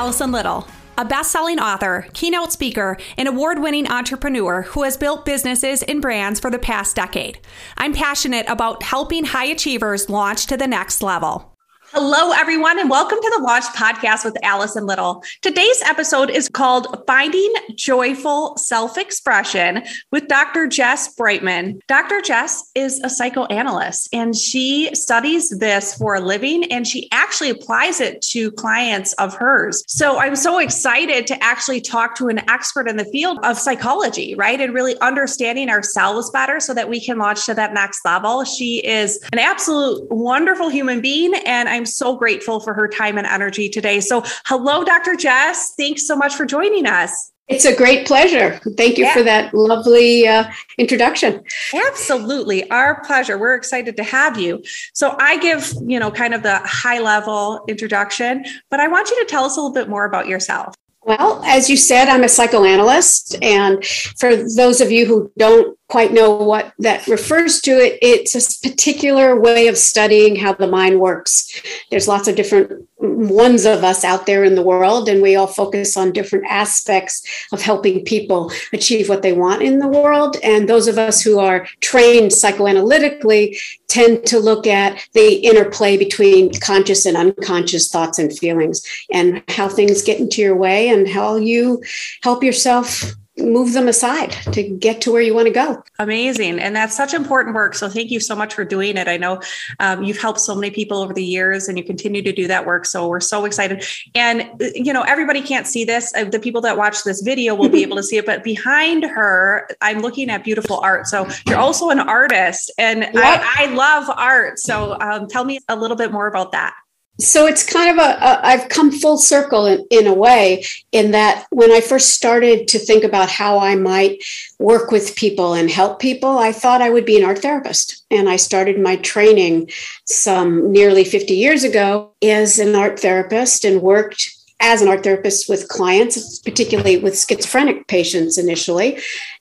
Allison Little, a best selling author, keynote speaker, and award winning entrepreneur who has built businesses and brands for the past decade. I'm passionate about helping high achievers launch to the next level. Hello, everyone, and welcome to the Launch Podcast with Allison Little. Today's episode is called Finding Joyful Self Expression with Dr. Jess Brightman. Dr. Jess is a psychoanalyst and she studies this for a living and she actually applies it to clients of hers. So I'm so excited to actually talk to an expert in the field of psychology, right? And really understanding ourselves better so that we can launch to that next level. She is an absolute wonderful human being, and I'm I'm so grateful for her time and energy today. So, hello, Dr. Jess. Thanks so much for joining us. It's a great pleasure. Thank you yeah. for that lovely uh, introduction. Absolutely. Our pleasure. We're excited to have you. So I give, you know, kind of the high level introduction, but I want you to tell us a little bit more about yourself. Well, as you said, I'm a psychoanalyst. And for those of you who don't quite know what that refers to it. It's a particular way of studying how the mind works. There's lots of different ones of us out there in the world and we all focus on different aspects of helping people achieve what they want in the world. And those of us who are trained psychoanalytically tend to look at the interplay between conscious and unconscious thoughts and feelings and how things get into your way and how you help yourself move them aside to get to where you want to go. Amazing. And that's such important work. So thank you so much for doing it. I know um, you've helped so many people over the years and you continue to do that work. So we're so excited. And, you know, everybody can't see this. Uh, the people that watch this video will be able to see it. But behind her, I'm looking at beautiful art. So you're also an artist and. I, I, love art. So um, tell me a little bit more about that so it's kind of a, a I've come full circle in, in a way in that when I first started to think about how I might work with people and help people, I thought I would be an art therapist. And I started my training some nearly 50 years ago as an art therapist and worked as an art therapist with clients, particularly with schizophrenic patients initially,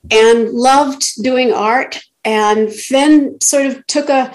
and loved doing art. And then sort of took a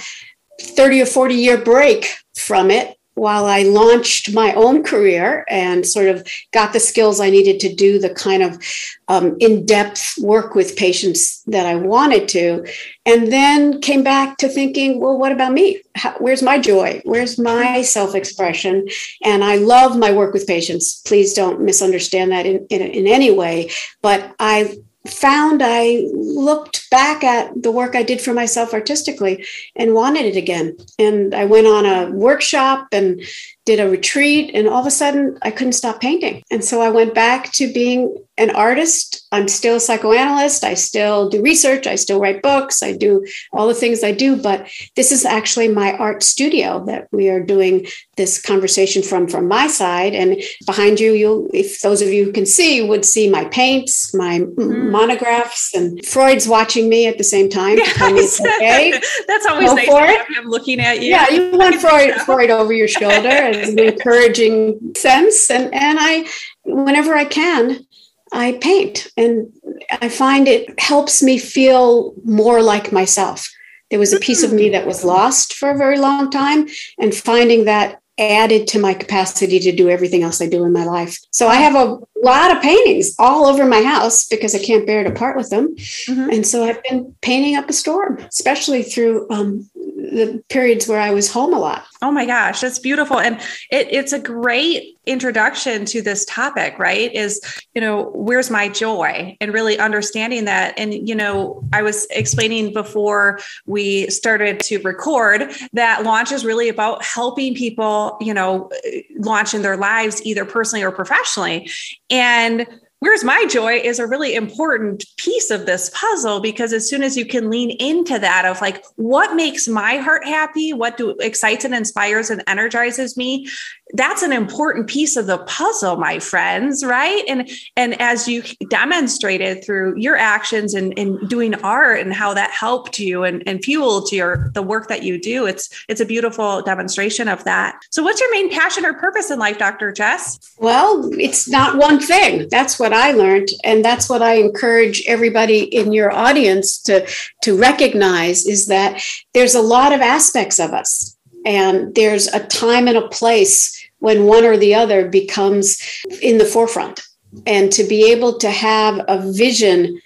30 or 40 year break from it while I launched my own career and sort of got the skills I needed to do the kind of um, in depth work with patients that I wanted to, and then came back to thinking, well, what about me? How, where's my joy? Where's my self expression? And I love my work with patients. Please don't misunderstand that in, in, in any way. But I found I looked back at the work I did for myself artistically and wanted it again. And I went on a workshop and did a retreat, and all of a sudden I couldn't stop painting. And so I went back to being an artist. I'm still a psychoanalyst. I still do research. I still write books. I do all the things I do. But this is actually my art studio that we are doing this conversation from from my side. And behind you, you'll, if those of you who can see, would see my paints, my mm. monographs, and Freud's watching me at the same time. Yes. Okay. That's always Go nice to have him looking at you. Yeah, you want Freud, Freud over your shoulder as an encouraging sense. And and I, whenever I can, I paint and I find it helps me feel more like myself. There was a piece of me that was lost for a very long time, and finding that added to my capacity to do everything else I do in my life. So I have a lot of paintings all over my house because I can't bear to part with them. Mm-hmm. And so I've been painting up a storm, especially through um, the periods where I was home a lot. Oh my gosh, that's beautiful. And it, it's a great introduction to this topic, right? Is, you know, where's my joy and really understanding that. And, you know, I was explaining before we started to record that launch is really about helping people, you know, launch in their lives, either personally or professionally. And where's my joy is a really important piece of this puzzle because as soon as you can lean into that of like what makes my heart happy what do excites and inspires and energizes me that's an important piece of the puzzle my friends right? And and as you demonstrated through your actions and in, in doing art and how that helped you and, and fueled your the work that you do it's it's a beautiful demonstration of that. So what's your main passion or purpose in life dr jess? Well it's not one thing. That's what i learned. And that's what i encourage everybody in your audience to to recognize is that there's a lot of aspects of us and there's a time and a place when one or the other becomes in the forefront. And to be able to have a vision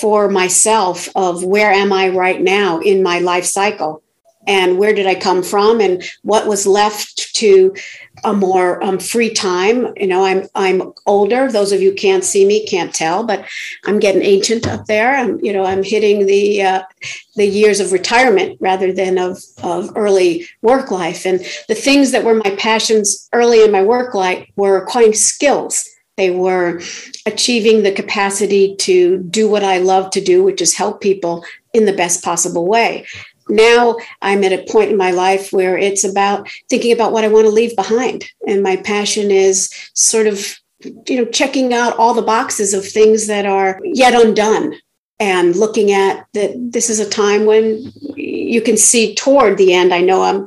for myself of where am I right now in my life cycle and where did I come from and what was left to a more um, free time. You know, I'm I'm older. Those of you can't see me, can't tell, but I'm getting ancient up there. I'm you know I'm hitting the uh, the years of retirement rather than of of early work life. And the things that were my passions early in my work life were acquiring skills. They were achieving the capacity to do what I love to do, which is help people in the best possible way now I'm at a point in my life where it's about thinking about what I want to leave behind. And my passion is sort of, you know, checking out all the boxes of things that are yet undone and looking at that this is a time when you can see toward the end. I know i'm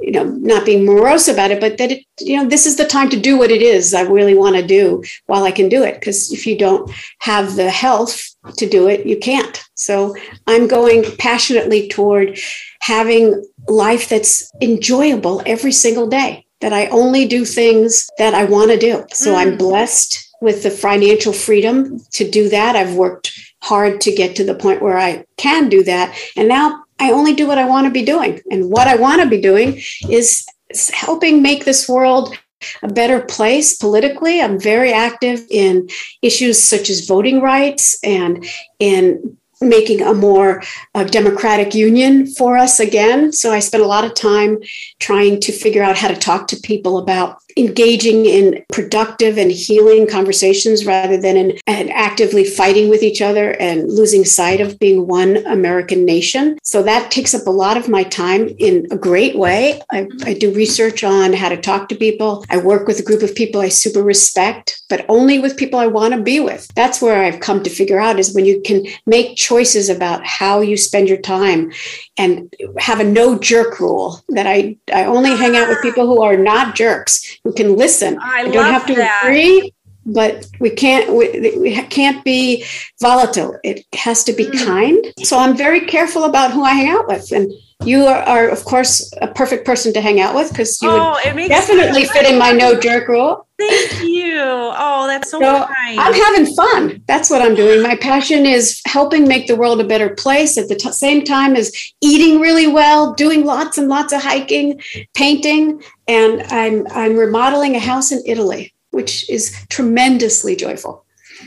you know not being morose about it but that it you know this is the time to do what it is i really want to do while i can do it because if you don't have the health to do it you can't. So i'm going passionately toward having life that's enjoyable every single day that i only do things that i want to do. So mm. i'm blessed with the financial freedom to do that. I've worked hard to get to the point where I can do that. And now I only do what I want to be doing. And what I want to be doing is helping make this world a better place politically. I'm very active in issues such as voting rights and in making a more uh, democratic union for us again. So I spent a lot of time trying to figure out how to talk to people about engaging in productive and healing conversations rather than in and actively fighting with each other and losing sight of being one American nation. So that takes up a lot of my time in a great way. I, I do research on how to talk to people. I work with a group of people I super respect, but only with people I want to be with. That's where I've come to figure out is when you can make choices about how you spend your time and have a no jerk rule that I, I only hang out with people who are not jerks who can listen. I, I don't have to that. agree, but we can't we, we, can't be volatile. It has to be mm. kind. So I'm very careful about who I hang out with and you are, are, of course, a perfect person to hang out with because you oh, would definitely fit in my no jerk rule. Thank you. Oh, that's so, so kind. I'm having fun. That's what I'm doing. My passion is helping make the world a better place at the t- same time as eating really well, doing lots and lots of hiking, painting, and I'm I'm remodeling a house in Italy, which is tremendously joyful.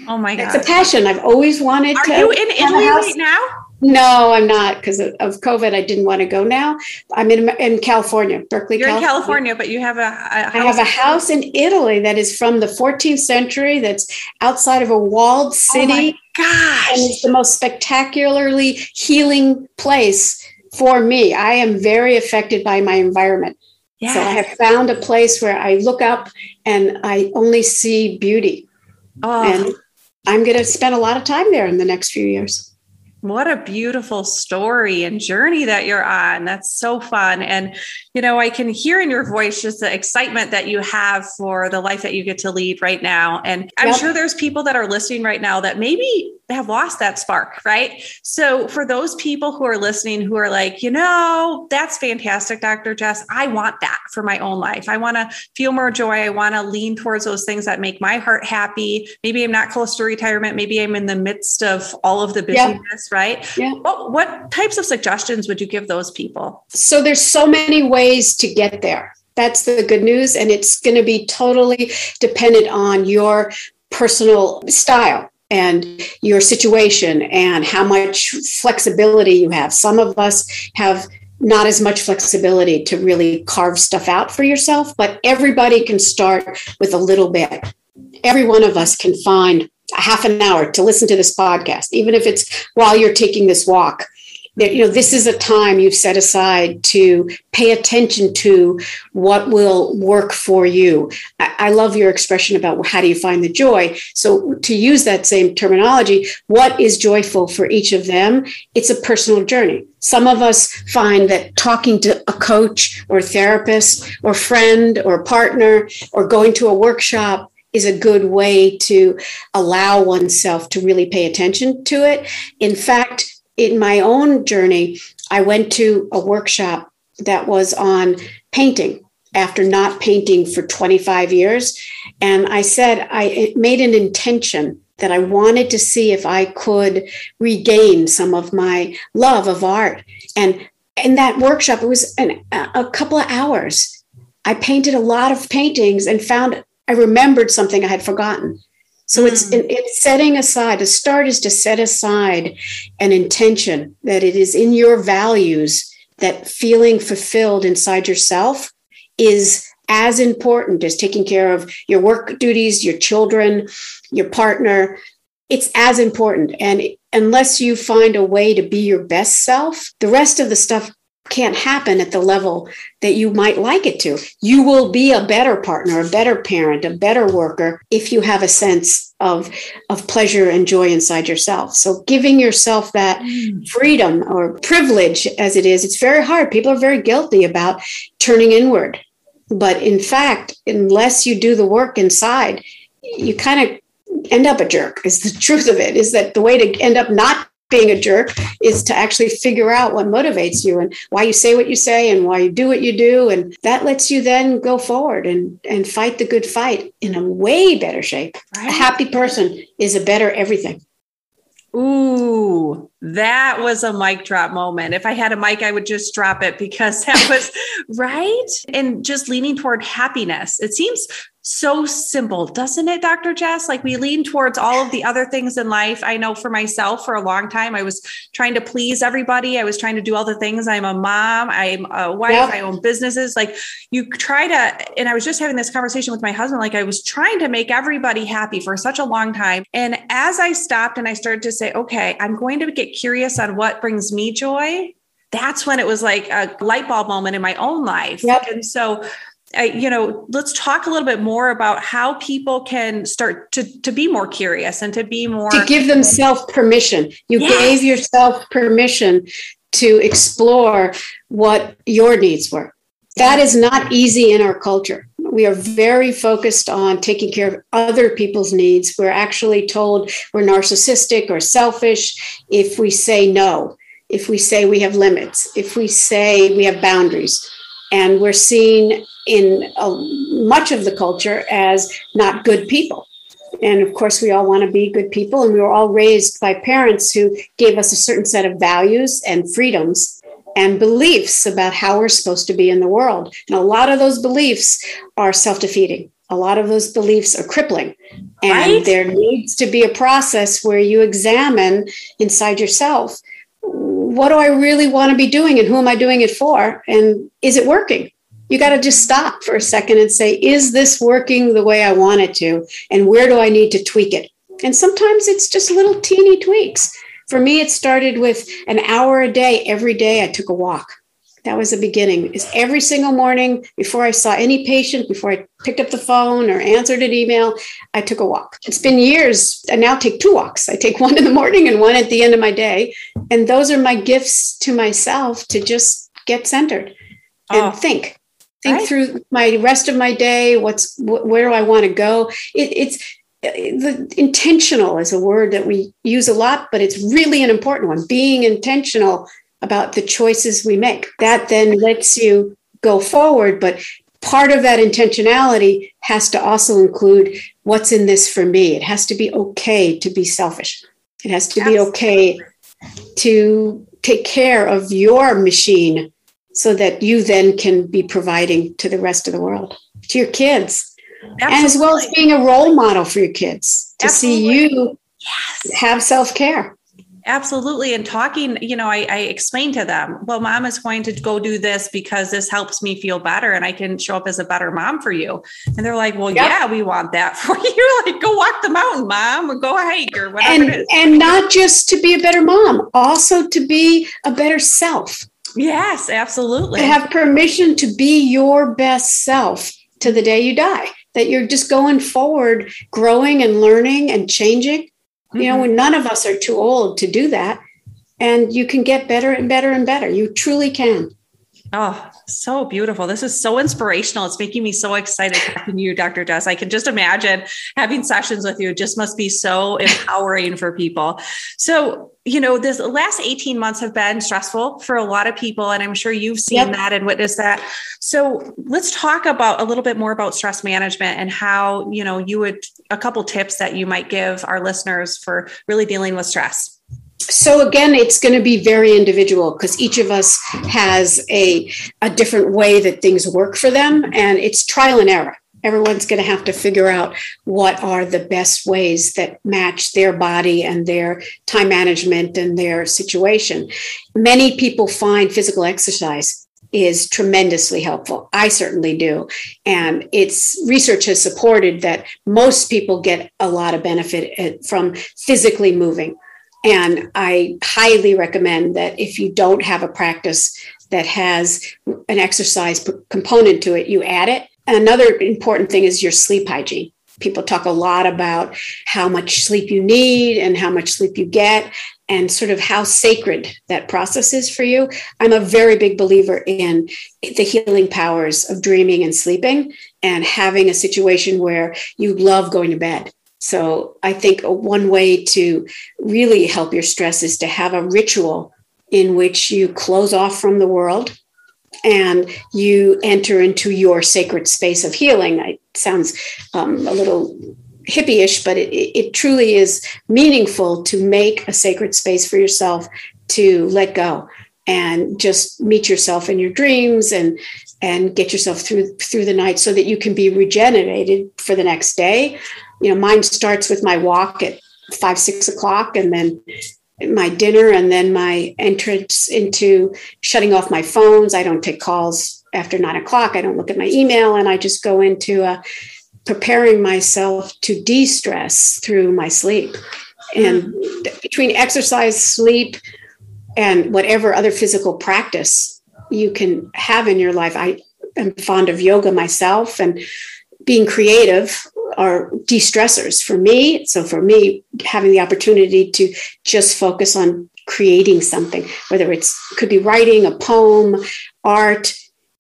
Oh my god. It's a passion. I've always wanted Are to. Are you in Italy right now? No, I'm not because of, of, COVID. I didn't want to go now. I'm in in California, Berkeley. You're California. in California, but you have a, a I have a house in Italy that is from the 14th century. That's outside of a walled oh city. Oh gosh! And it's the most spectacularly healing place for me. I am very affected by my environment. Yes. So I have found a place where I look up and I only see beauty. Oh. And I'm going to spend a lot of time there in the next few years. What a beautiful story and journey that you're on. That's so fun. And, you know, I can hear in your voice just the excitement that you have for the life that you get to lead right now. And I'm yep. sure there's people that are listening right now that maybe have lost that spark, right? So, for those people who are listening who are like, you know, that's fantastic, Dr. Jess. I want that for my own life. I want to feel more joy. I want to lean towards those things that make my heart happy. Maybe I'm not close to retirement. Maybe I'm in the midst of all of the busyness, yeah. right? Yeah. What, what types of suggestions would you give those people? So, there's so many ways to get there. That's the good news. And it's going to be totally dependent on your personal style and your situation and how much flexibility you have. Some of us have not as much flexibility to really carve stuff out for yourself, but everybody can start with a little bit. Every one of us can find a half an hour to listen to this podcast, even if it's while you're taking this walk that you know this is a time you've set aside to pay attention to what will work for you. I, I, love your expression about how do you find the joy. So to use that same terminology what is joyful for each of them? It's a personal journey. Some of us find that talking to a coach or therapist or friend or partner or going to a workshop is a good way to allow oneself to really pay attention to it. In fact, in my own journey, I went to a workshop that was on painting. after not painting for 25 years. And I said, I made an intention that I wanted to see if I could regain some of my love of art. And in that workshop, it was an, a couple of hours. I painted a lot of paintings and found I remembered something I had forgotten. So it's hmm. it's setting aside. The start is to set aside an intention that it is in your values that feeling fulfilled inside yourself is as important as taking care of your work duties, your children, your partner. It's as important. And unless you find a way to be your best self, the rest of the stuff can't happen at the level that you might like it to. You will be a better partner, a better parent, a better worker if you have a sense of, of pleasure and joy inside yourself. So giving yourself that mm. freedom or privilege as it is, it's very hard. People are very guilty about turning inward. But in fact, unless you do the work inside, you kind of end up a jerk is the truth of it is that the way to end up not being a jerk is to actually figure out what motivates you and why you say what you say and why you do what you do and that lets you then go forward and and fight the good fight in a way better shape right. a happy person is a better everything Ooh, that was a mic drop moment. If I had a mic, I would just drop it because that was right. And just leaning toward happiness. It seems so simple, doesn't it, Dr. Jess? Like we lean towards all of the other things in life. I know for myself, for a long time, I was trying to please everybody. I was trying to do all the things. I'm a mom, I'm a wife, yep. I own businesses. Like you try to, and I was just having this conversation with my husband. Like I was trying to make everybody happy for such a long time. And as I stopped and I started to say, okay, I'm going to get curious on what brings me joy. That's when it was like a light bulb moment in my own life. Yep. And so I, you know, let's talk a little bit more about how people can start to to be more curious and to be more to give themselves permission. You yes. gave yourself permission to explore what your needs were. That is not easy in our culture. We are very focused on taking care of other people's needs. We're actually told we're narcissistic or selfish if we say no, if we say we have limits, if we say we have boundaries. And we're seen in uh, much of the culture as not good people. And of course, we all want to be good people. And we were all raised by parents who gave us a certain set of values and freedoms and beliefs about how we're supposed to be in the world. And a lot of those beliefs are self defeating. A lot of those beliefs are crippling. And right? there needs to be a process where you examine inside yourself what do I really want to be doing and who am I doing it for? And is it working? you got to just stop for a second and say, is this working the way I want it to? And where do I need to tweak it? And sometimes it's just little teeny tweaks. For me, it started with an hour a day. Every day I took a walk. That was the beginning. Is every single morning before I saw any patient, before I picked up the phone or answered an email, I took a walk. It's been years. I now take two walks. I take one in the morning and one at the end of my day. And those are my gifts to myself to just get centered and oh. think think right. through my rest of my day what's wh- where do i want to go it, it's the intentional is a word that we use a lot but it's really an important one being intentional about the choices we make that then lets you go forward but part of that intentionality has to also include what's in this for me it has to be okay to be selfish it has to Absolutely. be okay to take care of your machine so that you then can be providing to the rest of the world, to your kids, Absolutely. and as well as being a role model for your kids to Absolutely. see you yes. have self care. Absolutely. And talking, you know, I, I explained to them, well, mom is going to go do this because this helps me feel better and I can show up as a better mom for you. And they're like, well, yep. yeah, we want that for you. Like, go walk the mountain, mom, or go hike or whatever and, And not just to be a better mom, also to be a better self. Yes, absolutely. To have permission to be your best self to the day you die, that you're just going forward, growing and learning and changing. Mm-hmm. You know, when none of us are too old to do that. And you can get better and better and better. You truly can. Oh, so beautiful. This is so inspirational. It's making me so excited talking to you, Dr. Jess. I can just imagine having sessions with you. It just must be so empowering for people. So, you know, this last 18 months have been stressful for a lot of people. And I'm sure you've seen yep. that and witnessed that. So let's talk about a little bit more about stress management and how, you know, you would a couple tips that you might give our listeners for really dealing with stress so again it's going to be very individual because each of us has a, a different way that things work for them and it's trial and error everyone's going to have to figure out what are the best ways that match their body and their time management and their situation many people find physical exercise is tremendously helpful. I certainly do. And it's research has supported that most people get a lot of benefit eh, from physically moving. And I highly recommend that if you don't have a practice that has an exercise component to it, you add it. Another important thing is your sleep hygiene. People talk a lot about how much sleep you need and how much sleep you get and sort of how sacred that process is for you. I'm a very big believer in the healing powers of dreaming and sleeping and having a situation where you love going to bed so I think one way to really help your stress is to have a ritual in which you close off from the world and you enter into your sacred space of healing. It sounds um, a little hippie-ish, but it, it truly is meaningful to make a sacred space for yourself to let go and just meet yourself in your dreams and and get yourself through through the night so that you can be regenerated for the next day you know, mine starts with my walk at five, six o'clock, and then my dinner, and then my entrance into shutting off my phones. I don't take calls after nine o'clock. I don't look at my email, and I just go into uh, preparing myself to de stress through my sleep. And between exercise, sleep, and whatever other physical practice you can have in your life, I am fond of yoga myself and being creative are de-stressors for me. So for me having the opportunity to just focus on creating something whether it's could be writing a poem art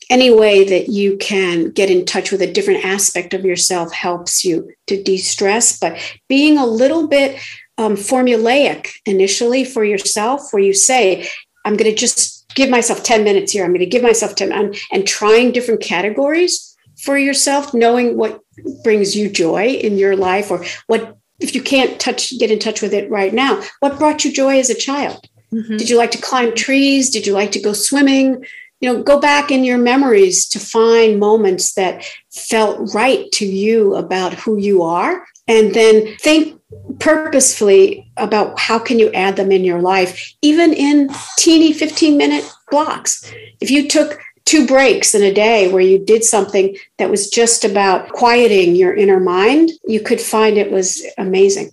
any way that you can get in touch with a different aspect of yourself helps you to de-stress. But being a little bit um, formulaic initially for yourself where you say i'm going to just give myself 10 minutes here. I'm going to give myself 10 and, and trying different categories for yourself, knowing what brings you joy in your life or what if you can't touch get in touch with it right now, what brought you joy as a child? Mm-hmm. Did you like to climb trees? Did you like to go swimming? You know, go back in your memories to find moments that felt right to you about who you are and then think purposefully about how can you add them in your life even in teeny 15 minute blocks if you took two breaks in a day where you did something that was just about quieting your inner mind, you could find it was amazing.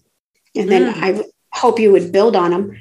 And then mm. I hope you would build on them.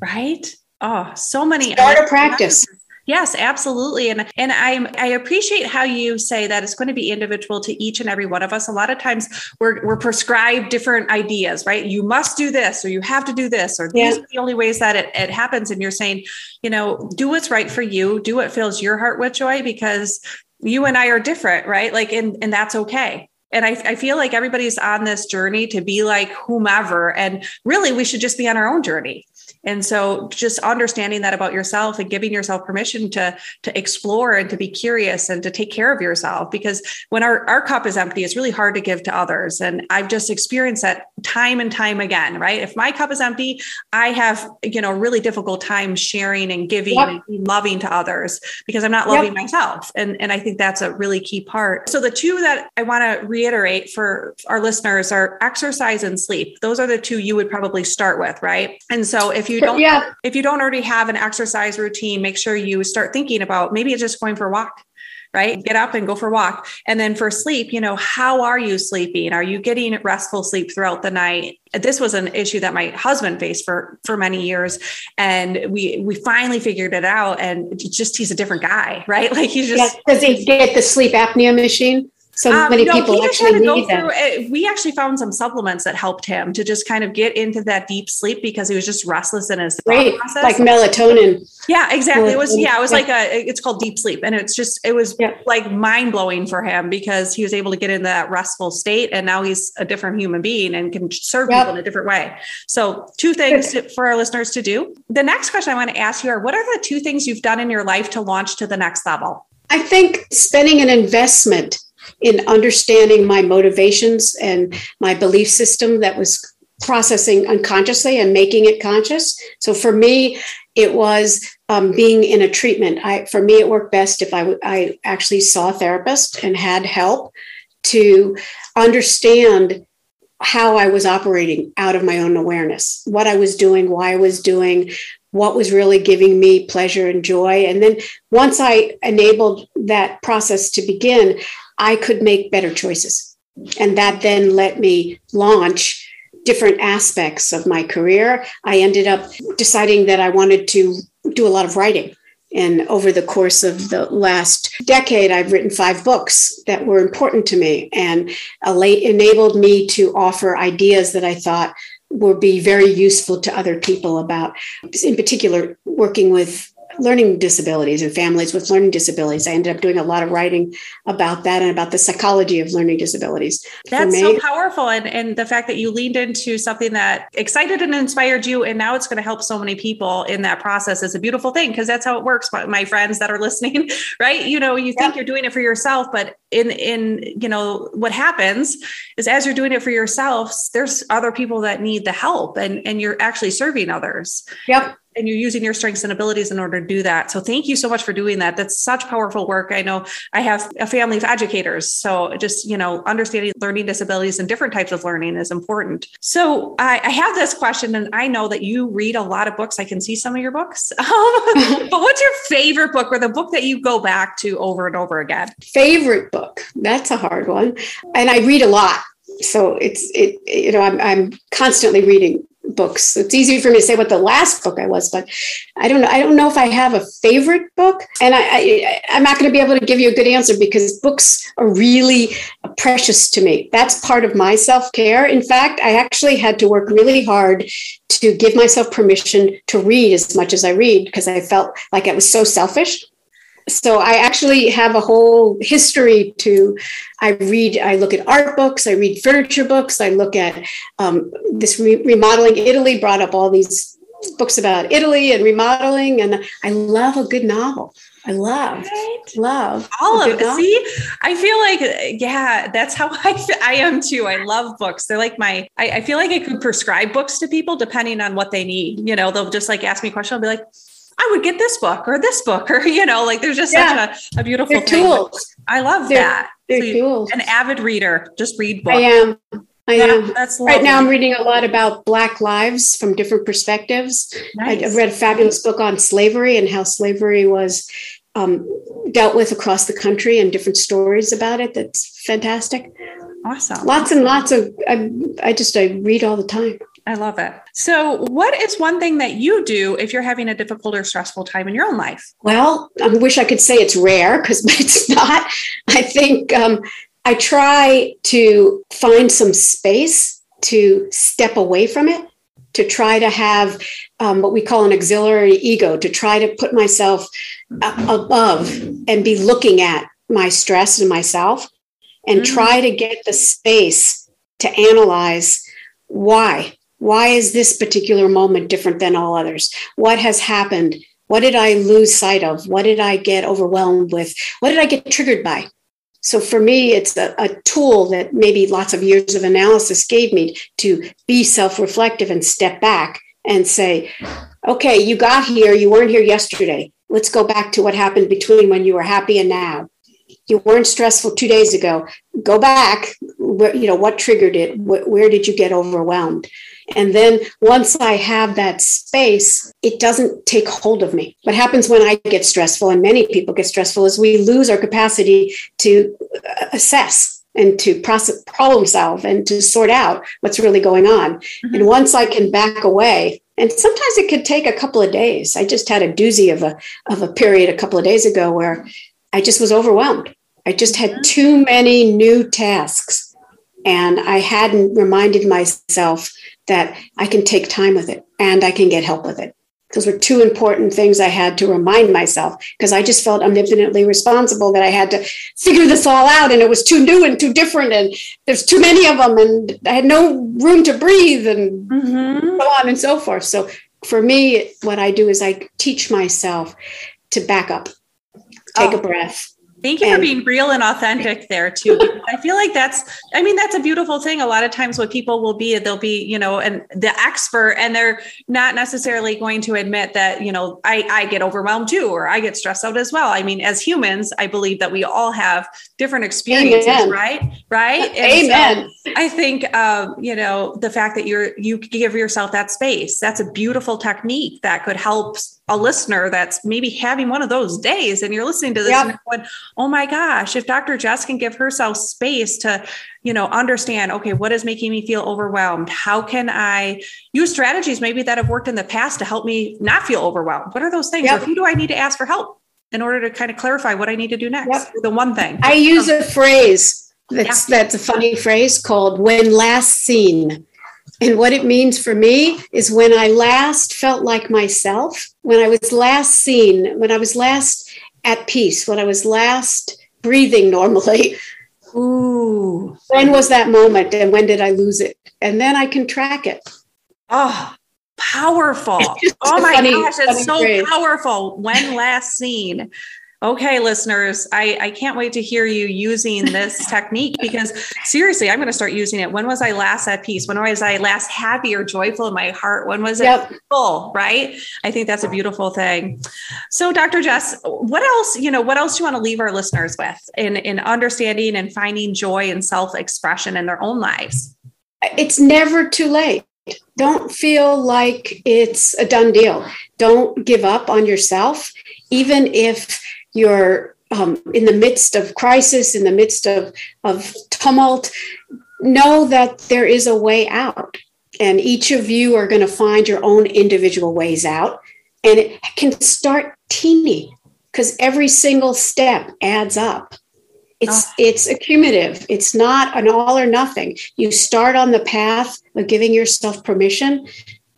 Right? Oh, so many. Start a practice. Yes, absolutely. And and I I appreciate how you say that it's going to be individual to each and every one of us. A lot of times we're we're prescribed different ideas, right? You must do this or you have to do this, or yeah. these are the only ways that it, it happens. And you're saying, you know, do what's right for you, do what fills your heart with joy because you and I are different, right? Like and and that's okay and I, I, feel like everybody's on this journey to be like whomever and really we should just be on our own journey and so just understanding that about yourself and giving yourself permission to to explore and to be curious and to take care of yourself because when our, our cup is empty it's really hard to give to others. And i've just experienced that time and time again right? If my cup is empty i have you know really difficult time sharing and giving yep. and loving to others because i'm not loving yep. myself. And and i think that's a really key part. So the two that i want to reiterate for our listeners are exercise and sleep. Those are the two you would probably start with right? And so if you don't yeah. if you don't already have an exercise routine, make sure you start thinking about maybe it's just going for a walk right? Get up and go for a walk. And then for sleep, you know, how are you sleeping? Are you getting restful sleep throughout the night? This was an issue that my husband faced for for many years, and we we finally figured it out. And just he's a different guy, right? Like he's just yeah, does he get the sleep apnea machine? So um, many no, people actually need them. Through, we actually found some supplements that helped him to just kind of get into that deep sleep because he was just restless in his right. process. Like melatonin. Yeah, exactly. It was yeah, it was like a it's called deep sleep, and it's just it was yeah. like mind blowing for him because he was able to get in that restful state, and now he's a different human being and can serve yep. people in a different way. So, two things for our listeners to do. The next question I want to ask you are: What are the two things you've done in your life to launch to the next level? I think spending an investment in understanding my motivations and my belief system that was processing unconsciously and making it conscious. So for me, it was um, being in a treatment. I, for me, it worked best if I, w- I actually saw a therapist and had help to understand how I was operating out of my own awareness, what I was doing, why I was doing, what was really giving me pleasure and joy. And then once I enabled that process to begin, I could make better choices. And that then let me launch different aspects of my career. I ended up deciding that I wanted to do a lot of writing. And over the course of the last decade, I've written five books that were important to me and enabled me to offer ideas that I thought would be very useful to other people about, in particular, working with learning disabilities and families with learning disabilities. I ended up doing a lot of writing about that and about the psychology of learning disabilities. That's so powerful. And, and the fact that you leaned into something that excited and inspired you, and now it's going to help so many people in that process is a beautiful thing because that's how it works. My, my friends that are listening, right? You know, you think yeah. you're doing it for yourself, but in in you know what happens is as you're doing it for yourself there's other people that need the help and and you're actually serving others yep and you're using your strengths and abilities in order to do that. So thank you so much for doing that. That's such powerful work. I know I have a family of educators. So just, you know, understanding learning disabilities and different types of learning is important. So I, I have this question and I know that you read a lot of books. I can see some of your books. Um, but what's your favorite book or the book that you go back to over and over again? Favorite book. That's a hard one. And I read a lot so it's it you know I'm, I'm constantly reading books. It's easy for me to say what the last book I was, but I don't know. I don't know if I have a favorite book, and I, I I'm not going to be able to give you a good answer because books are really precious to me. That's part of my self care. In fact, I actually had to work really hard to give myself permission to read as much as I read because I felt like it was so selfish so I actually have a whole history to. I read, I look at art books, I read furniture books, I look at um, this re- remodeling. Italy brought up all these books about Italy and remodeling, and I love a good novel. I love, right? love all of it. See, I feel like, yeah, that's how I, I am too. I love books. They're like my, I, I feel like I could prescribe books to people depending on what they need. You know, they'll just like ask me a question. I'll be like, I would get this book or this book, or you know, like there's just yeah. such a, a beautiful they're thing. tools. I love they're, that. They're so tools. An avid reader, just read books. I am. I yeah, am. That's lovely. right now. I'm reading a lot about Black lives from different perspectives. Nice. I read a fabulous book on slavery and how slavery was um, dealt with across the country and different stories about it. That's fantastic. Awesome. Lots and lots of. I, I just I read all the time. I love it. So, what is one thing that you do if you're having a difficult or stressful time in your own life? Well, I wish I could say it's rare because it's not. I think um, I try to find some space to step away from it, to try to have um, what we call an auxiliary ego, to try to put myself above and be looking at my stress and myself and mm-hmm. try to get the space to analyze why why is this particular moment different than all others? What has happened? What did I lose sight of? What did I get overwhelmed with? What did I get triggered by? So for me, it's a, a tool that maybe lots of years of analysis gave me to be self reflective and step back and say, okay, you got here. You weren't here yesterday. Let's go back to what happened between when you were happy and now. You weren't stressful two days ago. Go back. Where, you know what triggered it? Where, where did you get overwhelmed? And then once I have that space, it doesn't take hold of me. What happens when I get stressful, and many people get stressful, is we lose our capacity to uh, assess and to process, problem solve and to sort out what's really going on. Mm-hmm. And once I can back away, and sometimes it could take a couple of days. I just had a doozy of a of a period a couple of days ago where I just was overwhelmed. I just had mm-hmm. too many new tasks. And I hadn't reminded myself that I can take time with it and I can get help with it. Those were two important things I had to remind myself because I just felt omnipotently responsible that I had to figure this all out and it was too new and too different and there's too many of them and I had no room to breathe and mm-hmm. so on and so forth. So for me, what I do is I teach myself to back up, take oh. a breath, Thank you and, for being real and authentic there too. I feel like that's, I mean, that's a beautiful thing. A lot of times what people will be, they'll be, you know, and the expert and they're not necessarily going to admit that, you know, I, I get overwhelmed too, or I get stressed out as well. I mean, as humans, I believe that we all have different experiences, Amen. right? Right. And Amen. So I think, um, you know, the fact that you're, you give yourself that space, that's a beautiful technique that could help a listener that's maybe having one of those days and you're listening to this yep. and going, oh my gosh, if Dr. Jess can give herself space to, you know, understand, okay, what is making me feel overwhelmed? How can I use strategies maybe that have worked in the past to help me not feel overwhelmed? What are those things? Yep. Or who do I need to ask for help in order to kind of clarify what I need to do next? Yep. The one thing. I use um, a phrase that's yeah. that's a funny phrase called when last seen. And what it means for me is when I last felt like myself, when I was last seen, when I was last at peace, when I was last breathing normally. Ooh. When was that moment and when did I lose it? And then I can track it. Oh, powerful. Oh my funny, gosh, it's so phrase. powerful. When last seen. Okay, listeners, I, I can't wait to hear you using this technique because seriously, I'm going to start using it. When was I last at peace? When was I last happy or joyful in my heart? When was yep. it full? Right? I think that's a beautiful thing. So, Dr. Jess, what else, you know, what else do you want to leave our listeners with in, in understanding and finding joy and self expression in their own lives? It's never too late. Don't feel like it's a done deal. Don't give up on yourself, even if you're um, in the midst of crisis, in the midst of, of tumult, know that there is a way out. And each of you are going to find your own individual ways out. And it can start teeny because every single step adds up. It's oh. it's accumulative. It's not an all or nothing. You start on the path of giving yourself permission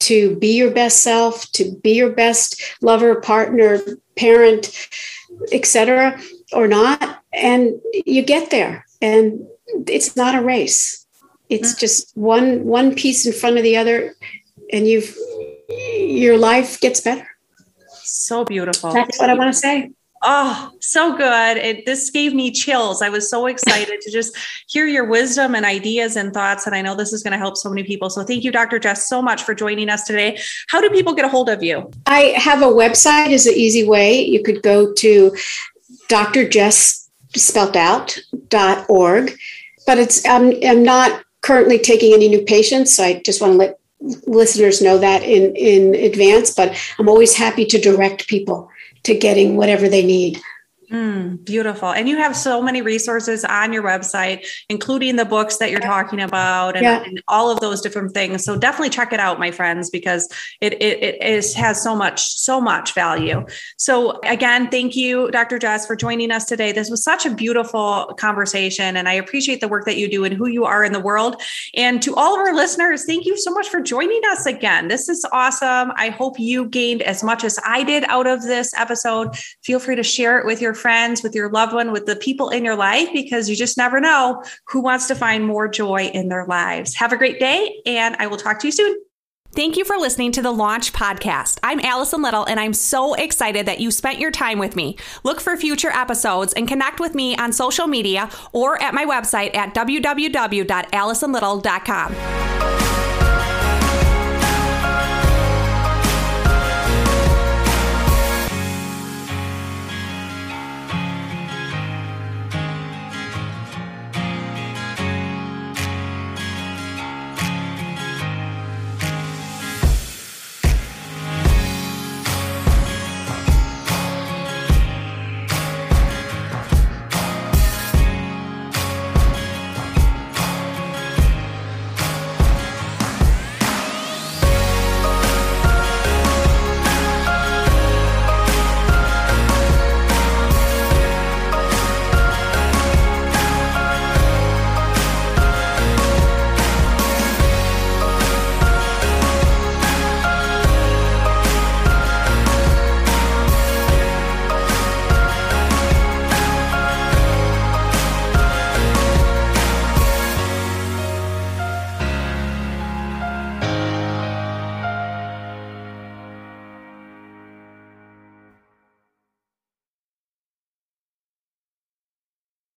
to be your best self, to be your best lover, partner, parent, etc., or not, and you get there. And it's not a race. It's mm. just one one piece in front of the other, and you've your life gets better. So beautiful. That's what I want to say. Oh, so good. It, this gave me chills. I was so excited to just hear your wisdom and ideas and thoughts. And I know this is going to help so many people. So thank you, Dr. Jess, so much for joining us today. How do people get a hold of you? I have a website is an easy way. You could go to Dr. Jess out dot org, but it's um, I'm not currently taking any new patients. So I just want to let listeners know that in, in advance, but I'm always happy to direct people to getting whatever they need. Mm, beautiful. And you have so many resources on your website, including the books that you're talking about and, yeah. and, all of those different things. So definitely check it out, my friends, because it, it, it is, has so much, so much value. So again, thank you, Dr. Jess, for joining us today. This was such a beautiful conversation and I appreciate the work that you do and who you are in the world. And to all of our listeners, thank you so much for joining us again. This is awesome. I hope you gained as much as I did out of this episode. Feel free to share it with your friends, with your loved one, with the people in your life, because you just never know who wants to find more joy in their lives. Have a great day, and I will talk to you soon. Thank you for listening to the Launch Podcast. I'm Allison Little, and I'm so excited that you spent your time with me. Look for future episodes and connect with me on social media or at my website at www.allisonlittle.com.